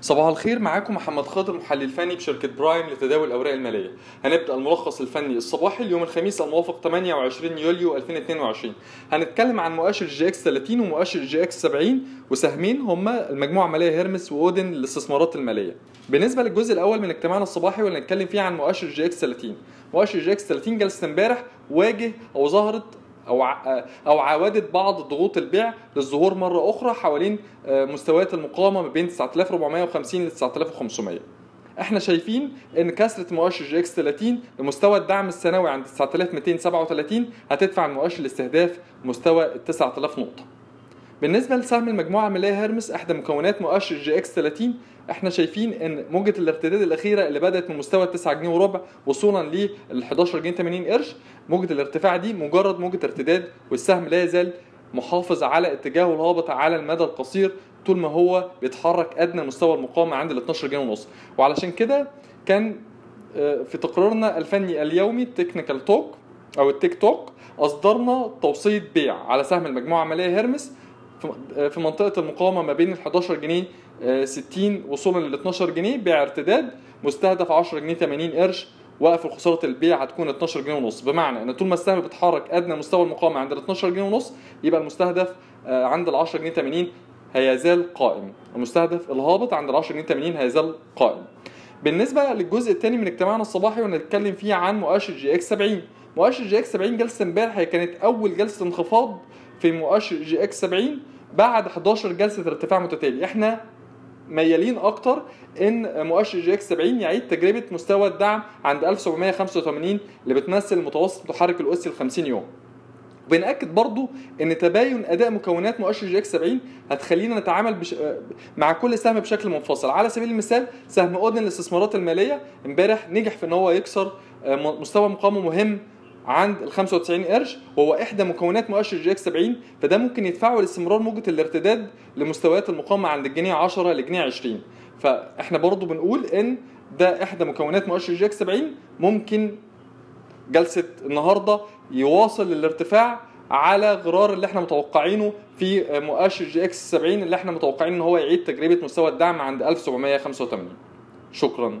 صباح الخير معاكم محمد خاطر محلل فني بشركة برايم لتداول الأوراق المالية. هنبدأ الملخص الفني. الصباحي اليوم الخميس الموافق 28 يوليو 2022 هنتكلم عن مؤشر EGX 30 ومؤشر EGX 70 وسهمين هما المجموعة المالية هيرمس وأودن للاستثمارات المالية. بالنسبة للجزء الأول من اجتماعنا الصباحي واللي هنتكلم فيه عن مؤشر EGX 30 مؤشر EGX 30 جلسة امبارح واجه أو ظهرت أو أو عاودت بعض ضغوط البيع للظهور مرة أخرى حوالين مستويات المقاومة ما بين 9450 ل 9500 إحنا شايفين إن كسرة مؤشر EGX 30 لمستوى الدعم السنوي عند 9237 هتدفع المؤشر لاستهداف مستوى ال 9000 نقطة. بالنسبة لسهم المجموعة الماليه هيرمس إحدى مكونات مؤشر EGX 30 إحنا شايفين إن موجة الارتداد الأخيرة اللي بدأت من مستوى 9 جنيه وربع وصولا ل 11 جنيه 80 قرش موجة الارتفاع دي مجرد موجة ارتداد والسهم لا يزال محافظ على اتجاهه الهابط على المدى القصير طول ما هو بيتحرك أدنى مستوى المقاومة عند ال 12 جنيه ونص. وعلشان كده كان في تقريرنا الفني اليومي التكنيكال توك أو التيك توك أصدرنا توصية بيع على سهم المجموعة الماليه هيرمس في منطقة المقاومة ما بين ال 11 جنيه 60 وصولا لل 12 جنيه بيع ارتداد مستهدف 10 جنيه 80 قرش وقف خساره البيع هتكون 12 جنيه ونص. بمعنى إن طول ما السهم بيتحرك أدنى مستوى المقاومة عند ال 12 جنيه ونص يبقى المستهدف عند ال 10 جنيه 80 هيزال قائم. المستهدف الهابط عند ال 10 جنيه 80 هيزال قائم. بالنسبة للجزء الثاني من اجتماعنا الصباحي ونتكلم فيه عن مؤشر EGX 70 مؤشر EGX 70 جلسة امبارح هي كانت أول جلسة انخفاض في مؤشر EGX 70 بعد 11 جلسة ارتفاع متتالي. إحنا ميالين أكتر إن مؤشر EGX 70 يعيد تجربة مستوى الدعم عند 1785 اللي بتمثل متوسط متحرك الاسي ال 50 يوم. بنأكد برضو إن تباين أداء مكونات مؤشر EGX 70 هتخلينا نتعامل بش... مع كل سهم بشكل منفصل. على سبيل المثال سهم أودن للاستثمارات المالية امبارح نجح في إن هو يكسر مستوى مقاومة مهم عند ال 95 قرش وهو إحدى مكونات مؤشر EGX 70 فده ممكن يدفعه لاستمرار موجة الارتداد لمستويات المقاومة عند الجنيه 10 لجنيه 20 فإحنا برضو بنقول إن ده إحدى مكونات مؤشر EGX 70 ممكن جلسة النهارده يواصل الارتفاع على غرار اللي إحنا متوقعينه في مؤشر EGX 70 اللي إحنا متوقعين إن هو يعيد تجربة مستوى الدعم عند 1785 شكرا.